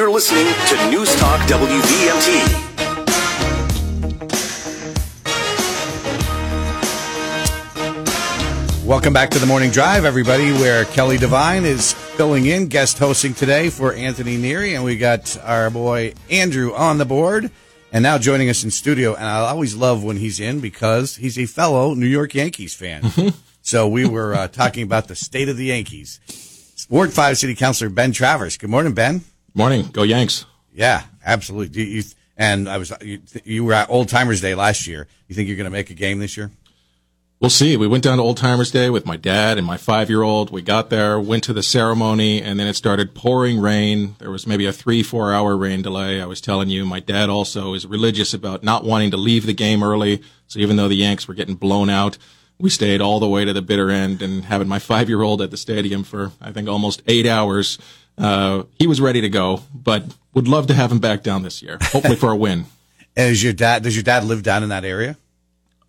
You're listening to News Talk WVMT. Welcome back to the Morning Drive, everybody, where Kelly Devine is filling in, guest hosting today for Anthony Neary, and we got our boy Andrew on the board, and now joining us in studio. And I always love when he's in because he's a fellow New York Yankees fan. so we were uh, talking about the state of the Yankees. Ward Five City Councilor Ben Traverse. Good morning, Ben. Morning, go Yanks. Yeah, absolutely. You, you, and I was you, you were at Old Timers Day last year. You think you're going to make a game this year? We'll see. We went down to Old Timers Day with my dad and my five year old. We got there, went to the ceremony, and then it started pouring rain. There was maybe a three, four hour rain delay. I was telling you, my dad also is religious about not wanting to leave the game early. So even though the Yanks were getting blown out, we stayed all the way to the bitter end and having my five year old at the stadium for, I think, almost eight hours. Uh, he was ready to go, but would love to have him back down this year, hopefully for a win. Is your dad? Does your dad live down in that area?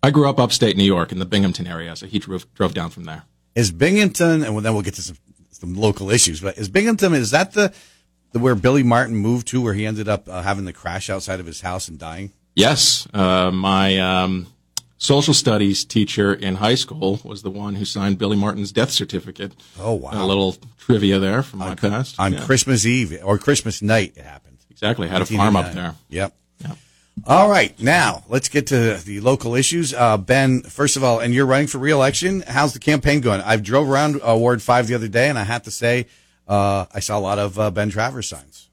I grew up upstate New York in the Binghamton area, so he drove, drove down from there. Is Binghamton, and then we'll get to some, some local issues, but is Binghamton, is that the, the where Billy Martin moved to, where he ended up uh, having the crash outside of his house and dying? Yes. Uh, my um, social studies teacher in high school was the one who signed Billy Martin's death certificate. Oh, wow. A little trivia there from my past. On Yeah. Christmas Eve or Christmas night, it happened. Exactly. Had a farm up there. Yep. Yep. All right, now let's get to the local issues. Uh, ben, first of all, and you're running for reelection. How's the campaign going? I drove around uh, Ward Five the other day, and I have to say, uh, I saw a lot of uh, Ben Traverse signs.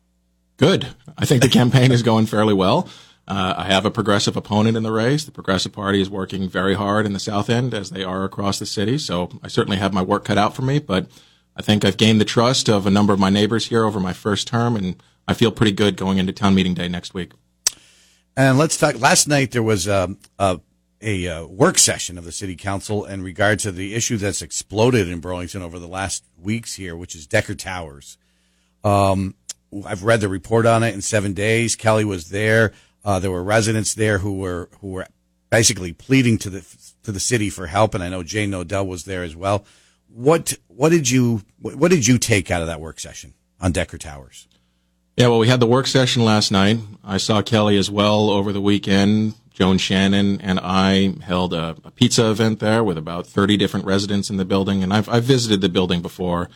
Good. I think the campaign is going fairly well. Uh, I have a progressive opponent in the race. The Progressive Party is working very hard in the South End, as they are across the city. So I certainly have my work cut out for me, but I think I've gained the trust of a number of my neighbors here over my first term, and I feel pretty good going into town meeting day next week. And let's talk. Last night there was um, a a uh, work session of the city council in regard to the issue that's exploded in Burlington over the last weeks here, which is Decker Towers. Um, I've read the report on it in seven days. Kelly was there. Uh, there were residents there who were who were basically pleading to the to the city for help, and I know Jane Knodell was there as well. What what did you what did you take out of that work session on Decker Towers? Yeah, well, we had the work session last night. I saw Kelly as well over the weekend. Joan Shannon and I held a, a pizza event there with about 30 different residents in the building. And I've, I've visited the building before.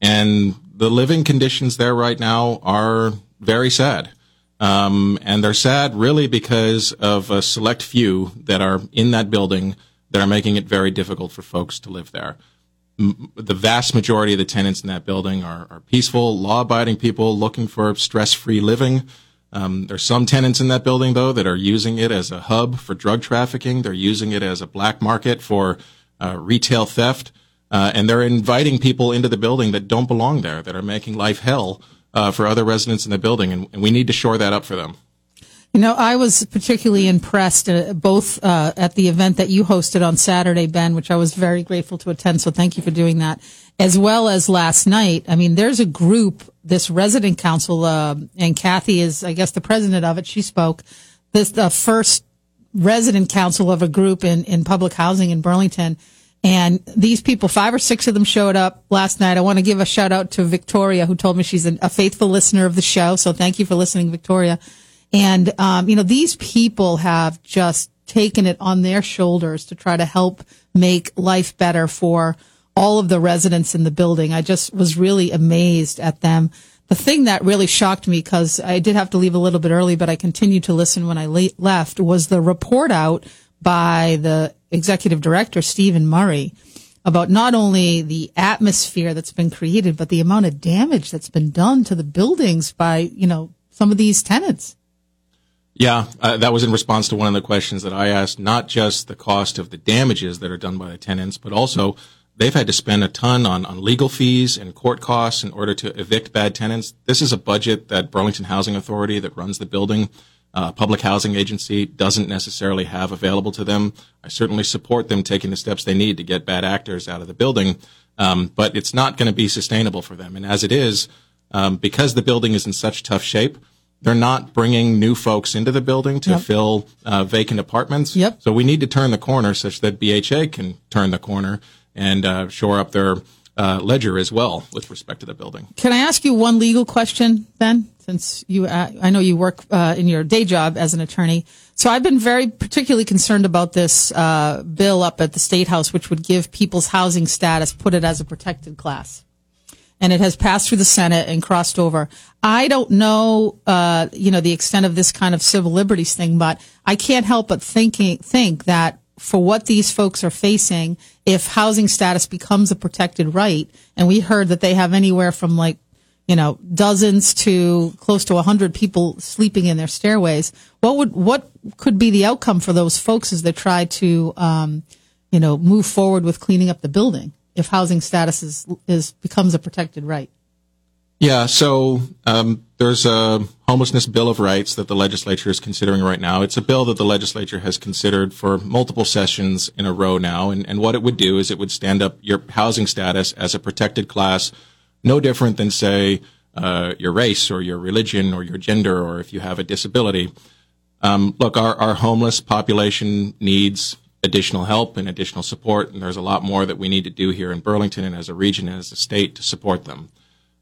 And the living conditions there right now are very sad. Um, and they're sad really because of a select few that are in that building that are making it very difficult for folks to live there the vast majority of the tenants in that building are, are peaceful, law-abiding people looking for stress-free living. Um, there's some tenants in that building, though, that are using it as a hub for drug trafficking. They're using it as a black market for uh, retail theft, uh, and they're inviting people into the building that don't belong there, that are making life hell uh, for other residents in the building, and, and we need to shore that up for them. You know, I was particularly impressed uh, both uh, at the event that you hosted on Saturday, Ben, which I was very grateful to attend. So thank you for doing that, as well as last night. I mean, there's a group, this resident council, uh, and Kathy is, I guess, the president of it. She spoke. This the first resident council of a group in in public housing in Burlington. And these people, five or six of them showed up last night. I want to give a shout out to Victoria, who told me she's a, faithful listener of the show. So thank you for listening, Victoria. And, um, you know, these people have just taken it on their shoulders to try to help make life better for all of the residents in the building. I just was really amazed at them. The thing that really shocked me, because I did have to leave a little bit early, but I continued to listen when I le- left, was the report out by the executive director, Stephen Murray, about not only the atmosphere that's been created, but the amount of damage that's been done to the buildings by, you know, some of these tenants. Yeah, uh, that was in response to one of the questions that I asked, not just the cost of the damages that are done by the tenants, but also they've had to spend a ton on, on legal fees and court costs in order to evict bad tenants. This is a budget that Burlington Housing Authority that runs the building, uh, public housing agency doesn't necessarily have available to them. I certainly support them taking the steps they need to get bad actors out of the building. Um, but it's not going to be sustainable for them. And as it is, um, because the building is in such tough shape, they're not bringing new folks into the building to Yep. fill uh, vacant apartments. Yep. So we need to turn the corner such that BHA can turn the corner and uh, shore up their uh, ledger as well with respect to the building. Can I ask you one legal question, Ben? Since you, uh, I know you work uh, in your day job as an attorney. So I've been very particularly concerned about this uh, bill up at the State House, which would give people's housing status, put it as a protected class. And it has passed through the Senate and crossed over. I don't know, uh, you know, the extent of this kind of civil liberties thing, but I can't help but thinking think that for what these folks are facing, if housing status becomes a protected right, and we heard that they have anywhere from like, you know, dozens to close to a hundred people sleeping in their stairways, what would, what could be the outcome for those folks as they try to, um, you know, move forward with cleaning up the building if housing status is, is, becomes a protected right? Yeah, so um, there's a homelessness bill of rights that the legislature is considering right now. It's a bill that the legislature has considered for multiple sessions in a row now, and, and what it would do is it would stand up your housing status as a protected class, no different than say uh, your race or your religion or your gender or if you have a disability. Um, look, our, our homeless population needs additional help and additional support, and there's a lot more that we need to do here in Burlington and as a region and as a state to support them.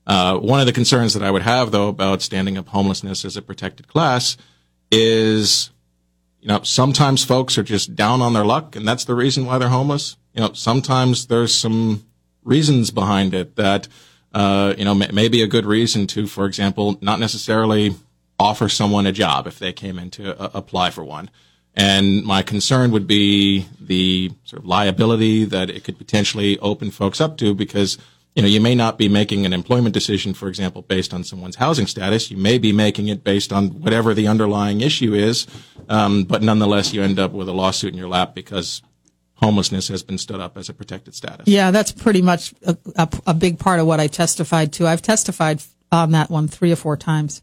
Uh, one of the concerns that I would have, though, about standing up homelessness as a protected class is, you know, sometimes folks are just down on their luck, and that's the reason why they're homeless. You know, sometimes there's some reasons behind it that, uh, you know, may, may be a good reason to, for example, not necessarily offer someone a job if they came in to uh, apply for one. And my concern would be the sort of liability that it could potentially open folks up to because you know, you may not be making an employment decision, for example, based on someone's housing status. You may be making it based on whatever the underlying issue is, um, but nonetheless, you end up with a lawsuit in your lap because homelessness has been stood up as a protected status. Yeah, that's pretty much a, a, a big part of what I testified to. I've testified on that one three or four times.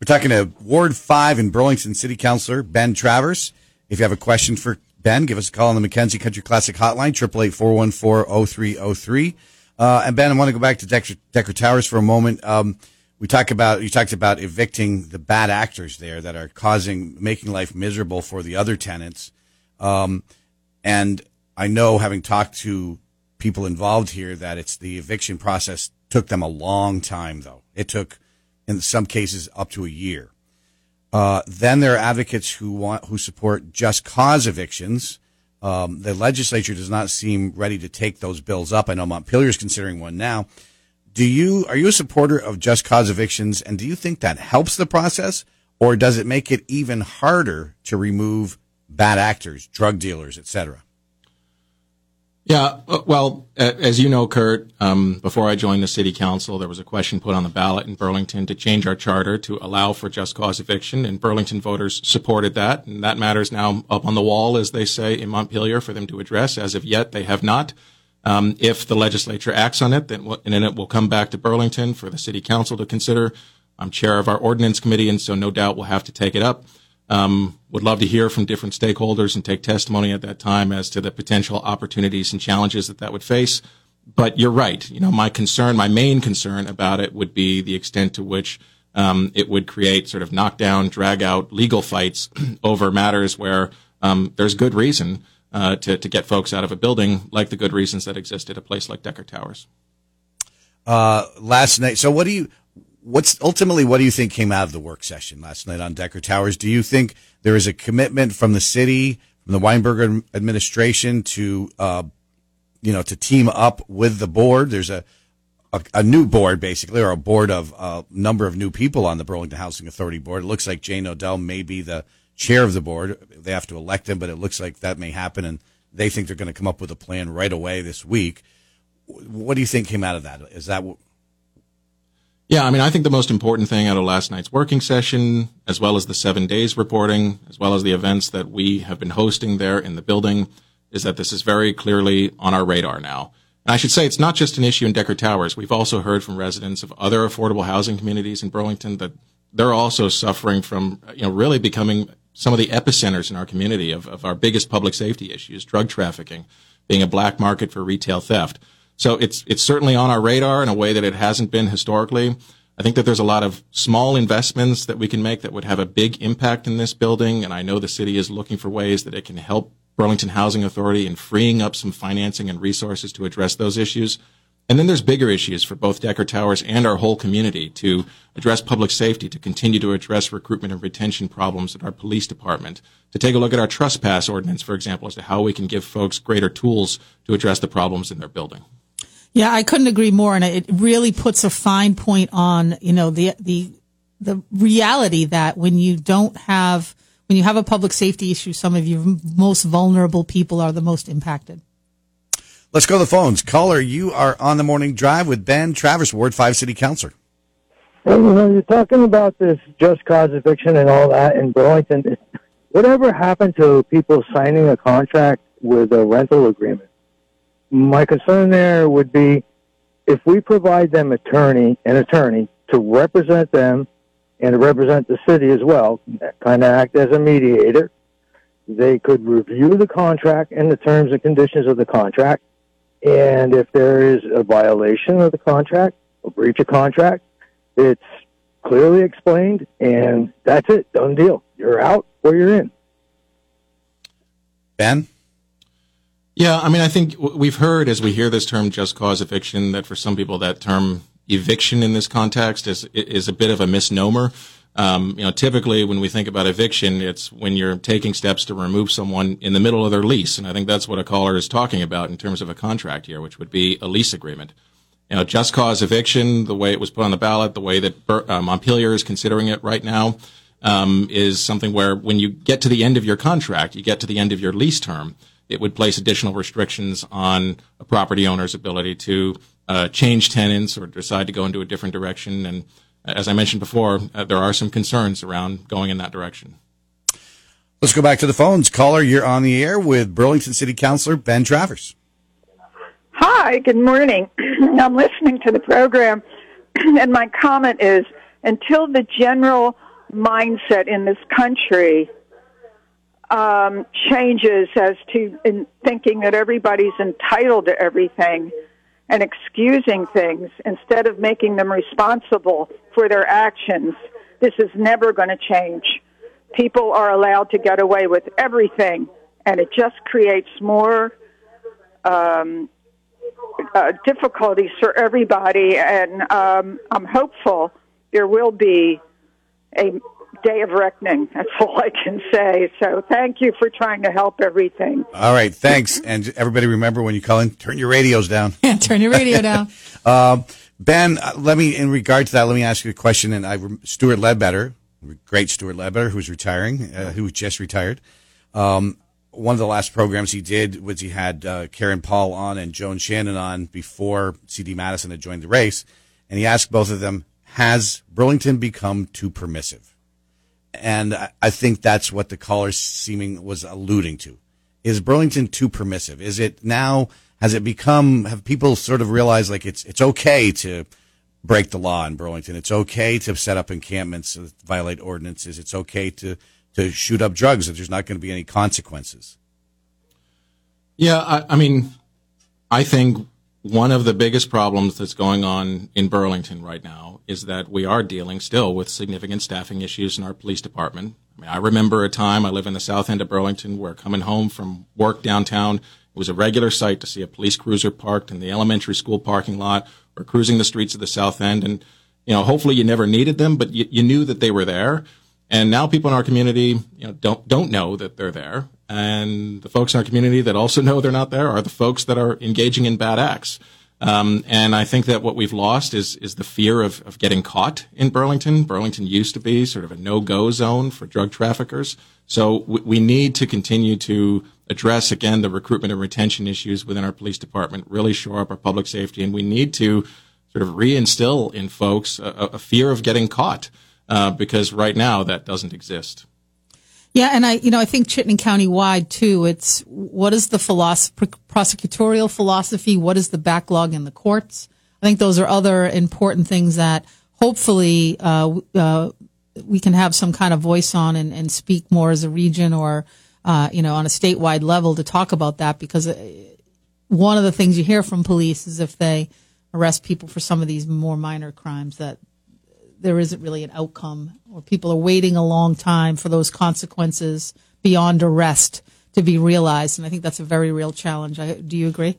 We're talking to Ward 5 in Burlington City Councilor Ben Traverse. If you have a question for Ben, give us a call on the McKenzie Country Classic Hotline, 888 414 0303. Uh, and Ben, I want to go back to Decker, Decker Towers for a moment. Um, we talk about you talked about evicting the bad actors there that are causing making life miserable for the other tenants. Um, and I know, having talked to people involved here, that it's the eviction process took them a long time. Though it took, in some cases, up to a year. Uh, then there are advocates who want who support just cause evictions um, the legislature does not seem ready to take those bills up. I know Montpelier is considering one now. Do you are you a supporter of just cause evictions, and do you think that helps the process, or does it make it even harder to remove bad actors, drug dealers, etc.? Yeah, uh, well, as you know, Kurt, um, before I joined the city council, there was a question put on the ballot in Burlington to change our charter to allow for just cause eviction, and Burlington voters supported that, and that matter is now up on the wall, as they say in Montpelier, for them to address. As of yet, they have not. Um, if the legislature acts on it, then and then it will come back to Burlington for the city council to consider. I'm chair of our ordinance committee, and so no doubt we'll have to take it up. Um, would love to hear from different stakeholders and take testimony at that time as to the potential opportunities and challenges that that would face. But you're right. You know, my concern, my main concern about it would be the extent to which um, it would create sort of knockdown, drag out legal fights over matters where um, there's good reason uh, to, to get folks out of a building, like the good reasons that exist at a place like Decker Towers. Uh, last night. So, what do you what's ultimately what do you think came out of the work session last night on Decker Towers? Do you think there is a commitment from the city, from the Weinberger administration to, uh, you know, to team up with the board? There's a, a, a new board basically, or a board of a uh, number of new people on the Burlington Housing Authority board. It looks like Jane Knodell may be the chair of the board. They have to elect him, but it looks like that may happen, and they think they're going to come up with a plan right away this week. What do you think came out of that? Is that yeah, I mean, I think the most important thing out of last night's working session, as well as the seven days reporting, as well as the events that we have been hosting there in the building, is that this is very clearly on our radar now. And I should say it's not just an issue in Decker Towers. We've also heard from residents of other affordable housing communities in Burlington that they're also suffering from, you know, really becoming some of the epicenters in our community of, of our biggest public safety issues, drug trafficking, being a black market for retail theft. So it's it's certainly on our radar in a way that it hasn't been historically. I think that there's a lot of small investments that we can make that would have a big impact in this building, and I know the city is looking for ways that it can help Burlington Housing Authority in freeing up some financing and resources to address those issues. And then there's bigger issues for both Decker Towers and our whole community to address public safety, to continue to address recruitment and retention problems at our police department, to take a look at our trespass ordinance, for example, as to how we can give folks greater tools to address the problems in their building. Yeah, I couldn't agree more, and it really puts a fine point on you know the the the reality that when you don't have when you have a public safety issue, some of your most vulnerable people are the most impacted. Let's go to the phones. Caller, you are on the morning drive with Ben Traverse, Ward Five City Councilor. Well, you you're talking about this just cause eviction and all that in Burlington. Whatever happened to people signing a contract with a rental agreement? My concern there would be if we provide them attorney, an attorney to represent them and to represent the city as well, kind of act as a mediator. They could review the contract and the terms and conditions of the contract. And if there is a violation of the contract, a breach of contract, it's clearly explained and that's it. Done deal. You're out or you're in. Ben? Yeah, I mean, I think we've heard as we hear this term just cause eviction that for some people that term eviction in this context is is a bit of a misnomer. Um, you know, typically when we think about eviction, it's when you're taking steps to remove someone in the middle of their lease, and I think that's what a caller is talking about in terms of a contract here, which would be a lease agreement. You know, just cause eviction, the way it was put on the ballot, the way that uh, Montpelier is considering it right now, um, is something where when you get to the end of your contract, you get to the end of your lease term it would place additional restrictions on a property owner's ability to uh, change tenants or decide to go into a different direction. And as I mentioned before, uh, there are some concerns around going in that direction. Let's go back to the phones. Caller, you're on the air with Burlington City Councilor Ben Traverse. Hi, good morning. I'm listening to the program, and my comment is until the general mindset in this country um, changes as to in thinking that everybody's entitled to everything and excusing things instead of making them responsible for their actions. This is never going to change. People are allowed to get away with everything, and it just creates more um, uh, difficulties for everybody. And um, I'm hopeful there will be a day of reckoning. That's all I can say. So thank you for trying to help everything. All right, thanks. And everybody remember when you call in, turn your radios down. Yeah, turn your radio down. um, ben, uh, let me, in regard to that, let me ask you a question. And I, Stuart Ledbetter, great Stuart Ledbetter, who's retiring, uh, who just retired. Um, one of the last programs he did was he had uh, Karen Paul on and Joan Shannon on before C.D. Mattison had joined the race. And he asked both of them, has Burlington become too permissive? And I think that's what the caller seeming was alluding to. Is Burlington too permissive? Is it now? Has it become? Have people sort of realized like it's it's okay to break the law in Burlington? It's okay to set up encampments, violate ordinances. It's okay to to shoot up drugs if there's not going to be any consequences. Yeah, I, I mean, I think one of the biggest problems that's going on in Burlington right now is that we are dealing still with significant staffing issues in our police department. I mean, I remember a time I live in the south end of Burlington where coming home from work downtown, it was a regular sight to see a police cruiser parked in the elementary school parking lot or cruising the streets of the south end. And, you know, hopefully you never needed them, but you, you knew that they were there. And now people in our community, you know, don't, don't know that they're there. And the folks in our community that also know they're not there are the folks that are engaging in bad acts. Um, and I think that what we've lost is is the fear of, of getting caught in Burlington. Burlington used to be sort of a no go zone for drug traffickers. So we, we need to continue to address again the recruitment and retention issues within our police department. Really shore up our public safety, and we need to sort of reinstill in folks a, a fear of getting caught uh, because right now that doesn't exist. Yeah, and I, you know, I think Chittenden County wide too. It's what is the philosophy, prosecutorial philosophy? What is the backlog in the courts? I think those are other important things that hopefully uh, uh, we can have some kind of voice on and, and speak more as a region or uh, you know on a statewide level to talk about that because uh, one of the things you hear from police is if they arrest people for some of these more minor crimes that there isn't really an outcome or people are waiting a long time for those consequences beyond arrest to be realized. And I think that's a very real challenge. I, do you agree?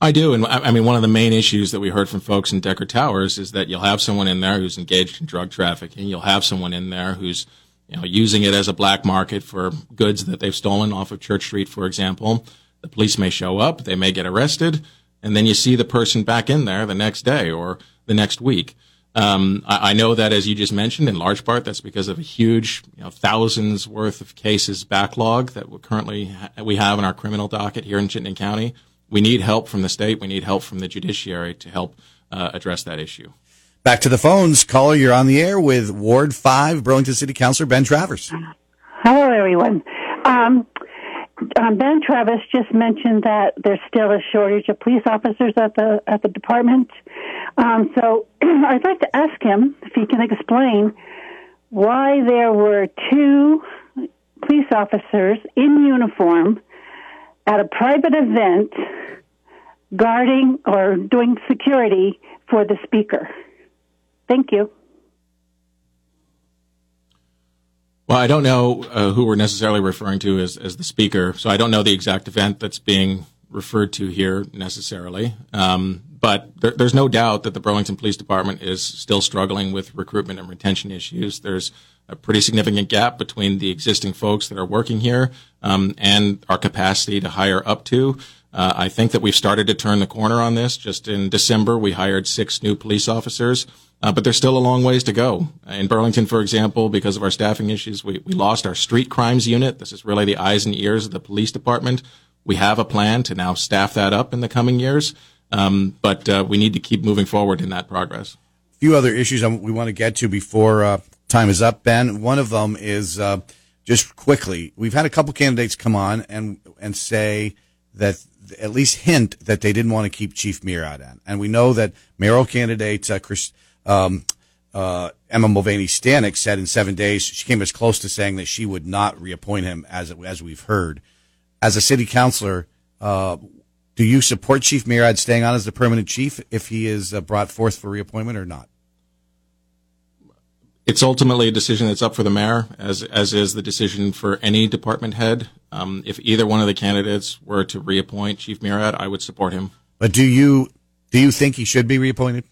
I do, and I I mean, one of the main issues that we heard from folks in Decker Towers is that you'll have someone in there who's engaged in drug trafficking. You'll have someone in there who's, you know, using it as a black market for goods that they've stolen off of Church Street, for example. The police may show up, they may get arrested, and then you see the person back in there the next day or the next week. Um, I, I know that, as you just mentioned, in large part, that's because of a huge, you know, thousands worth of cases backlog that we currently ha- we have in our criminal docket here in Chittenden County. We need help from the state. We need help from the judiciary to help uh, address that issue. Back to the phones. Caller, you're on the air with Ward 5, Burlington City Councilor Ben Traverse. Hello, everyone. Um, um, ben Travis just mentioned that there's still a shortage of police officers at the at the department. Um, so I'd like to ask him if he can explain why there were two police officers in uniform at a private event guarding or doing security for the speaker. Thank you. Well, I don't know uh, who we're necessarily referring to as, as the speaker, so I don't know the exact event that's being referred to here necessarily. Um, but there, there's no doubt that the Burlington Police Department is still struggling with recruitment and retention issues. There's a pretty significant gap between the existing folks that are working here um, and our capacity to hire up to. Uh, I think that we've started to turn the corner on this. Just in December, we hired six new police officers, uh, but there's still a long ways to go. In Burlington, for example, because of our staffing issues, we, we lost our street crimes unit. This is really the eyes and ears of the police department. We have a plan to now staff that up in the coming years, um, but uh, we need to keep moving forward in that progress. A few other issues we want to get to before uh, time is up, Ben. One of them is uh, just quickly. We've had a couple candidates come on and and say that at least hint that they didn't want to keep Chief Murad on, and we know that mayoral candidate uh, Chris. Um, uh, Emma Mulvaney Stanak said in seven days she came as close to saying that she would not reappoint him as as we've heard. As a city councilor, uh, do you support Chief Murad staying on as the permanent chief if he is uh, brought forth for reappointment or not? It's ultimately a decision that's up for the mayor, as as is the decision for any department head. Um, if either one of the candidates were to reappoint Chief Murad, I would support him. But do you do you think he should be reappointed?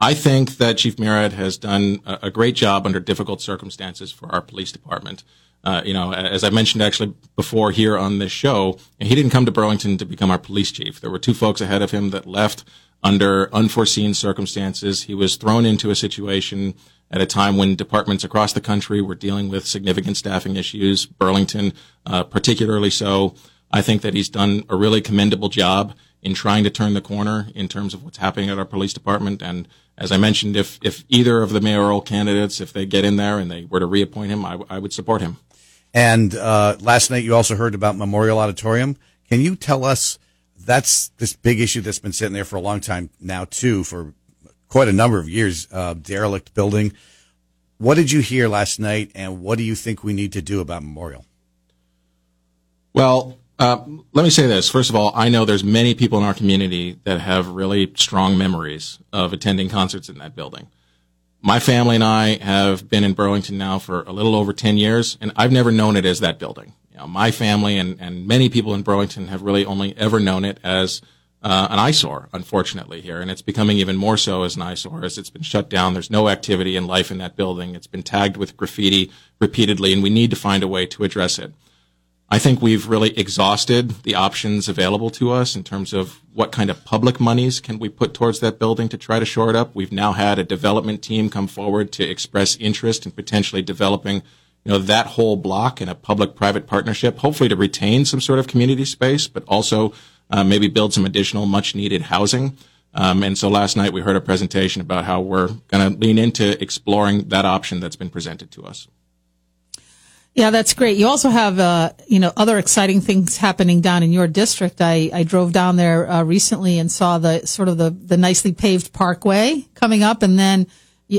I think that Chief Murad has done a, a great job under difficult circumstances for our police department. Uh, you know, as I mentioned actually before here on this show, he didn't come to Burlington to become our police chief. There were two folks ahead of him that left under unforeseen circumstances. He was thrown into a situation at a time when departments across the country were dealing with significant staffing issues, Burlington uh, particularly so. I think that he's done a really commendable job in trying to turn the corner in terms of what's happening at our police department. And as I mentioned, if, if either of the mayoral candidates, if they get in there and they were to reappoint him, I, I would support him. And uh, last night you also heard about Memorial Auditorium. Can you tell us that's this big issue that's been sitting there for a long time now, too, for quite a number of years, uh, derelict building. What did you hear last night, and what do you think we need to do about Memorial? Well, uh, let me say this. First of all, I know there's many people in our community that have really strong memories of attending concerts in that building. My family and I have been in Burlington now for a little over 10 years, and I've never known it as that building. You know, my family and, and many people in Burlington have really only ever known it as uh, an eyesore, unfortunately, here. And it's becoming even more so as an eyesore as it's been shut down. There's no activity and life in that building. It's been tagged with graffiti repeatedly, and we need to find a way to address it. I think we've really exhausted the options available to us in terms of what kind of public monies can we put towards that building to try to shore it up. We've now had a development team come forward to express interest in potentially developing, you know, that whole block in a public-private partnership, hopefully to retain some sort of community space, but also uh, maybe build some additional much-needed housing. Um, and so last night we heard a presentation about how we're going to lean into exploring that option that's been presented to us. Yeah, that's great. You also have, uh, you know, other exciting things happening down in your district. I, I drove down there uh, recently and saw the sort of the, the nicely paved parkway coming up. And then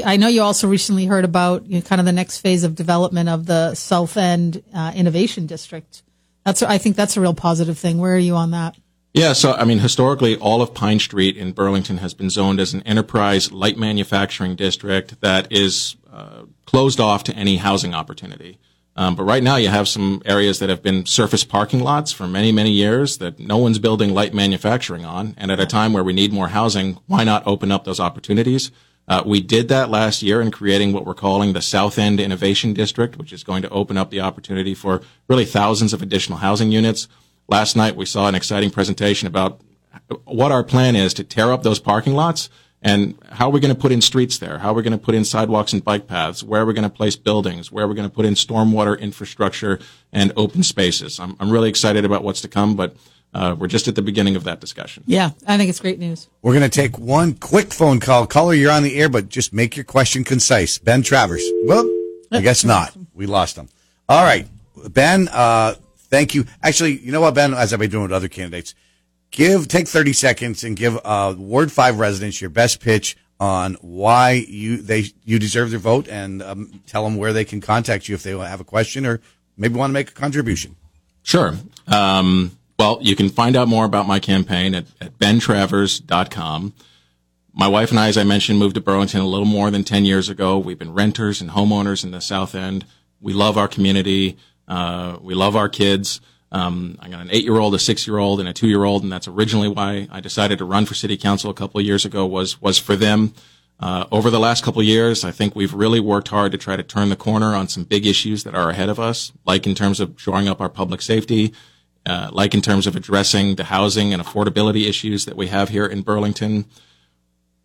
I know you also recently heard about you know, kind of the next phase of development of the South End uh, Innovation District. That's, I think that's a real positive thing. Where are you on that? Yeah, so I mean, historically, all of Pine Street in Burlington has been zoned as an enterprise light manufacturing district that is uh, closed off to any housing opportunity. Um, but right now, you have some areas that have been surface parking lots for many, many years that no one's building light manufacturing on. And at a time where we need more housing, why not open up those opportunities? Uh, we did that last year in creating what we're calling the South End Innovation District, which is going to open up the opportunity for really thousands of additional housing units. Last night, we saw an exciting presentation about what our plan is to tear up those parking lots and how are we going to put in streets there? How are we going to put in sidewalks and bike paths? Where are we going to place buildings? Where are we going to put in stormwater infrastructure and open spaces? I'm, I'm really excited about what's to come, but uh, we're just at the beginning of that discussion. Yeah, I think it's great news. We're going to take one quick phone call. Caller, you're on the air, but just make your question concise. Ben Traverse. Well, I guess not. We lost him. All right. Ben, uh, thank you. Actually, you know what, Ben, as I've been doing with other candidates, give, take 30 seconds and give, uh, Ward 5 residents your best pitch on why you, they, you deserve their vote and, um, tell them where they can contact you if they have a question or maybe want to make a contribution. Sure. Um, well, you can find out more about my campaign at, at bentraverse.com. My wife and I, as I mentioned, moved to Burlington a little more than 10 years ago. We've been renters and homeowners in the South End. We love our community. Uh, we love our kids. Um, I got an eight-year-old, a six-year-old, and a two-year-old, and that's originally why I decided to run for city council a couple of years ago. was was for them. Uh, over the last couple of years, I think we've really worked hard to try to turn the corner on some big issues that are ahead of us, like in terms of shoring up our public safety, uh, like in terms of addressing the housing and affordability issues that we have here in Burlington.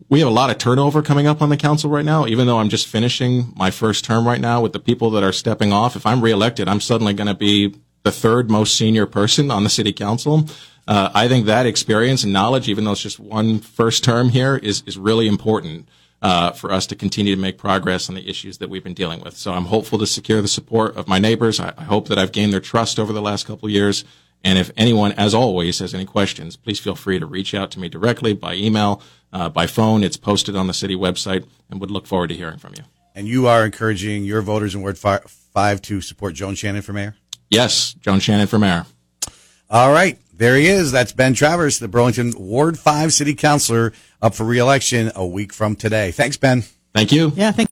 We have a lot of turnover coming up on the council right now, even though I'm just finishing my first term right now with the people that are stepping off. If I'm reelected, I'm suddenly going to be the third most senior person on the city council. Uh, I think that experience and knowledge, even though it's just one first term here, is, is really important. Uh, for us to continue to make progress on the issues that we've been dealing with. So I'm hopeful to secure the support of my neighbors. I, I hope that I've gained their trust over the last couple of years. And if anyone, as always, has any questions, please feel free to reach out to me directly by email, uh, by phone. It's posted on the city website and would look forward to hearing from you. And you are encouraging your voters in Ward 5 to support Joan Shannon for mayor? Yes, Joan Shannon for mayor. All right. There he is. That's Ben Traverse, the Burlington Ward 5 city councilor up for reelection a week from today. Thanks, Ben. Thank you. Yeah, thank